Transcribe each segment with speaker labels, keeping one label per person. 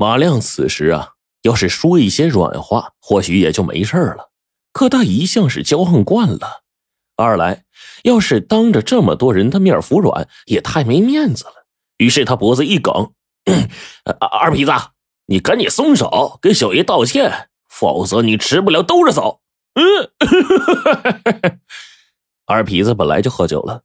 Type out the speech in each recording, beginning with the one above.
Speaker 1: 马亮此时啊，要是说一些软话，或许也就没事了。可他一向是骄横惯了，二来要是当着这么多人的面服软，也太没面子了。于是他脖子一梗：“ 二痞子，你赶紧松手，给小爷道歉，否则你吃不了兜着走。”嗯，二痞子本来就喝酒了，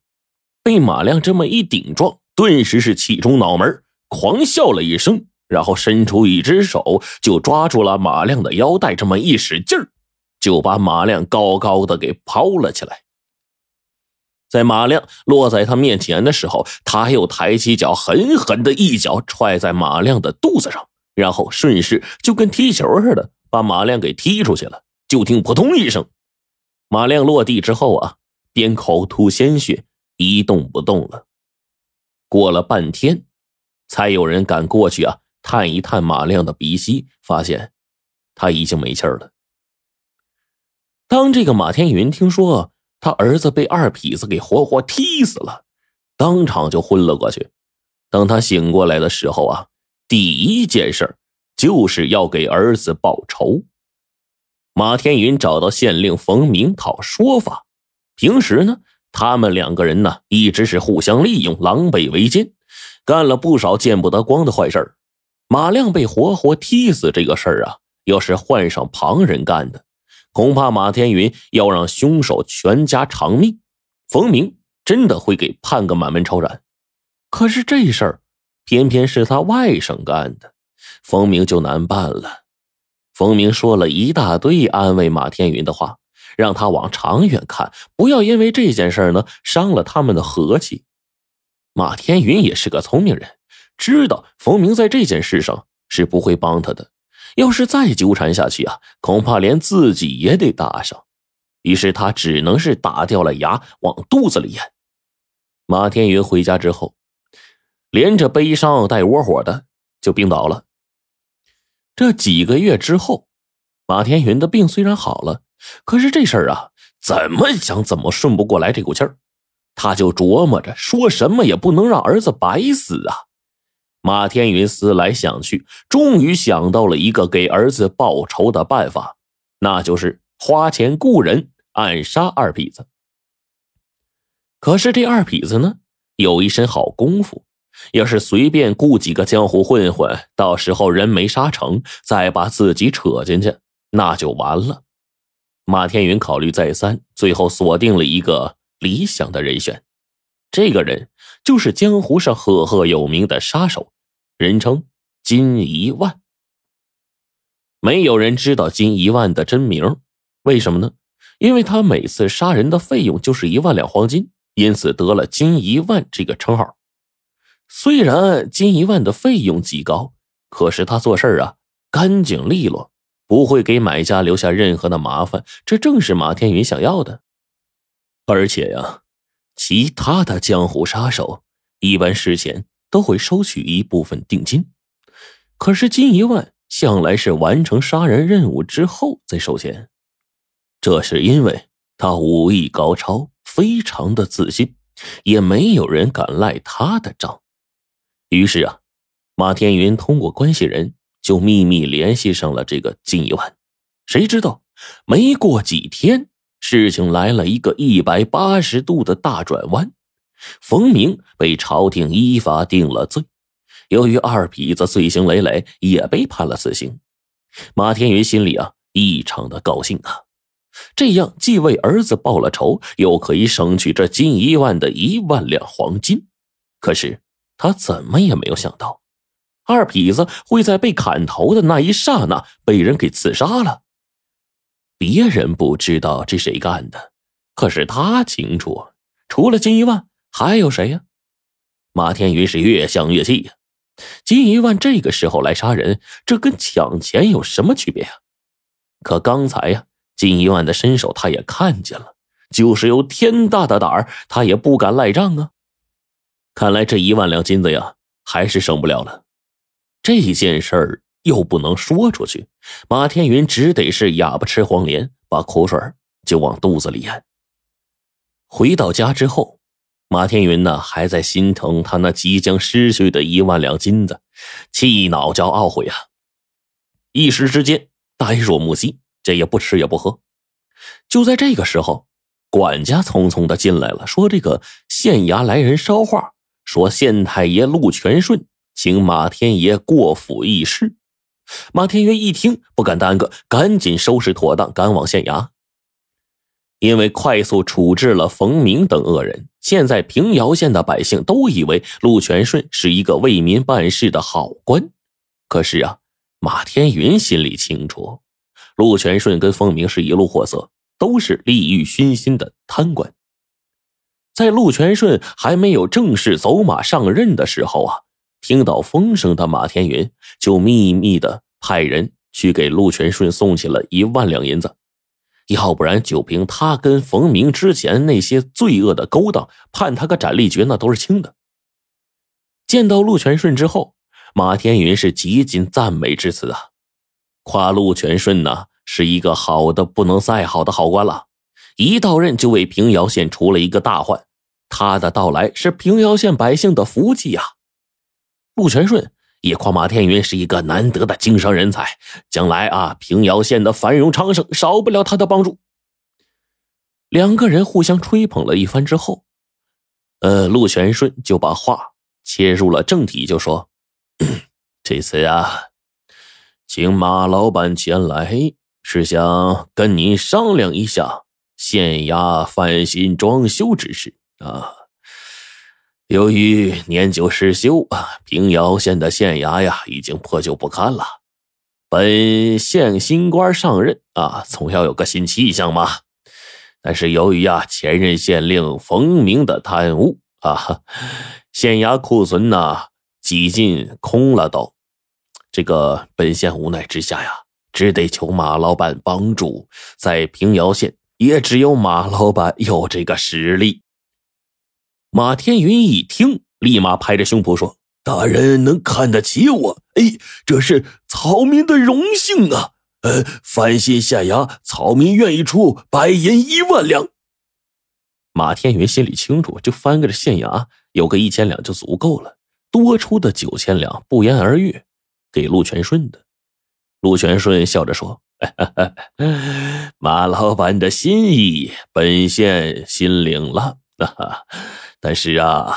Speaker 1: 被马亮这么一顶撞，顿时是气冲脑门，狂笑了一声，然后伸出一只手就抓住了马亮的腰带，这么一使劲儿。就把马亮高高的给抛了起来，在马亮落在他面前的时候，他又抬起脚，狠狠的一脚踹在马亮的肚子上，然后顺势就跟踢球似的把马亮给踢出去了。就听扑通一声，马亮落地之后啊，便口吐鲜血，一动不动了。过了半天，才有人敢过去啊，探一探马亮的鼻息，发现他已经没气儿了。当这个马天云听说他儿子被二痞子给活活踢死了，当场就昏了过去。等他醒过来的时候啊，第一件事就是要给儿子报仇。马天云找到县令冯明讨说法。平时呢，他们两个人呢一直是互相利用，狼狈为奸，干了不少见不得光的坏事马亮被活活踢死这个事儿啊，要是换上旁人干的。恐怕马天云要让凶手全家偿命，冯明真的会给判个满门抄斩。可是这事儿偏偏是他外甥干的，冯明就难办了。冯明说了一大堆安慰马天云的话，让他往长远看，不要因为这件事呢伤了他们的和气。马天云也是个聪明人，知道冯明在这件事上是不会帮他的。要是再纠缠下去啊，恐怕连自己也得搭上。于是他只能是打掉了牙，往肚子里咽。马天云回家之后，连着悲伤带窝火的就病倒了。这几个月之后，马天云的病虽然好了，可是这事儿啊，怎么想怎么顺不过来这股气儿。他就琢磨着说什么也不能让儿子白死啊。马天云思来想去，终于想到了一个给儿子报仇的办法，那就是花钱雇人暗杀二痞子。可是这二痞子呢，有一身好功夫，要是随便雇几个江湖混混，到时候人没杀成，再把自己扯进去，那就完了。马天云考虑再三，最后锁定了一个理想的人选，这个人就是江湖上赫赫有名的杀手。人称金一万，没有人知道金一万的真名，为什么呢？因为他每次杀人的费用就是一万两黄金，因此得了金一万这个称号。虽然金一万的费用极高，可是他做事啊干净利落，不会给买家留下任何的麻烦，这正是马天云想要的。而且呀，其他的江湖杀手一般事前。都会收取一部分定金，可是金一万向来是完成杀人任务之后再收钱，这是因为他武艺高超，非常的自信，也没有人敢赖他的账。于是啊，马天云通过关系人就秘密联系上了这个金一万。谁知道没过几天，事情来了一个一百八十度的大转弯。冯明被朝廷依法定了罪，由于二痞子罪行累累，也被判了死刑。马天云心里啊异常的高兴啊，这样既为儿子报了仇，又可以省去这金一万的一万两黄金。可是他怎么也没有想到，二痞子会在被砍头的那一刹那被人给刺杀了。别人不知道这谁干的，可是他清楚，除了金一万。还有谁呀？马天云是越想越气呀！金一万这个时候来杀人，这跟抢钱有什么区别呀？可刚才呀，金一万的身手他也看见了，就是有天大的胆儿，他也不敢赖账啊！看来这一万两金子呀，还是省不了了。这件事儿又不能说出去，马天云只得是哑巴吃黄连，把苦水就往肚子里咽。回到家之后。马天云呢，还在心疼他那即将失去的一万两金子，气恼叫懊悔啊，一时之间呆若木鸡，这也不吃也不喝。就在这个时候，管家匆匆的进来了，说：“这个县衙来人捎话，说县太爷陆全顺请马天爷过府议事。”马天云一听，不敢耽搁，赶紧收拾妥当，赶往县衙。因为快速处置了冯明等恶人，现在平遥县的百姓都以为陆全顺是一个为民办事的好官。可是啊，马天云心里清楚，陆全顺跟冯明是一路货色，都是利欲熏心的贪官。在陆全顺还没有正式走马上任的时候啊，听到风声的马天云就秘密的派人去给陆全顺送去了一万两银子。要不然，就凭他跟冯明之前那些罪恶的勾当，判他个斩立决那都是轻的。见到陆全顺之后，马天云是极尽赞美之词啊，夸陆全顺呢是一个好的不能再好的好官了，一到任就为平遥县除了一个大患，他的到来是平遥县百姓的福气呀。陆全顺。也夸马天云是一个难得的经商人才，将来啊，平遥县的繁荣昌盛少不了他的帮助。两个人互相吹捧了一番之后，呃，陆全顺就把话切入了正题，就说：“ 这次啊，请马老板前来，是想跟您商量一下县衙翻新装修之事啊。”由于年久失修啊，平遥县的县衙呀已经破旧不堪了。本县新官上任啊，总要有个新气象嘛。但是由于啊前任县令冯明的贪污啊，县衙库存呢几近空了都。这个本县无奈之下呀，只得求马老板帮助。在平遥县，也只有马老板有这个实力。马天云一听，立马拍着胸脯说：“大人能看得起我，哎，这是草民的荣幸啊！呃，翻新县衙，草民愿意出白银一万两。”马天云心里清楚，就翻个这县衙，有个一千两就足够了，多出的九千两不言而喻，给陆全顺的。陆全顺笑着说：“ 马老板的心意，本县心领了。”哈哈。但是啊，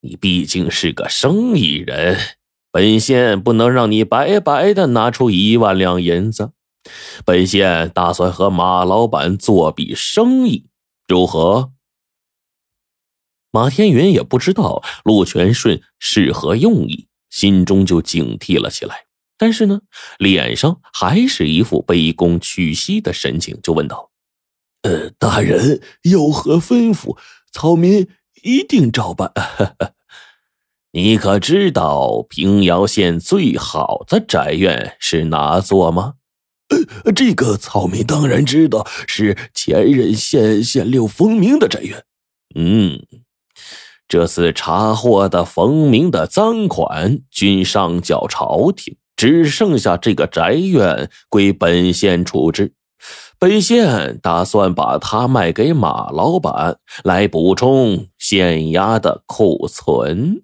Speaker 1: 你毕竟是个生意人，本县不能让你白白的拿出一万两银子。本县打算和马老板做笔生意，如何？马天云也不知道陆全顺是何用意，心中就警惕了起来。但是呢，脸上还是一副卑躬屈膝的神情，就问道：“呃，大人有何吩咐？草民。”一定照办。你可知道平遥县最好的宅院是哪座吗？呃，这个草民当然知道，是前任县县令冯明的宅院。嗯，这次查获的冯明的赃款均上缴朝廷，只剩下这个宅院归本县处置。本县打算把它卖给马老板，来补充县衙的库存。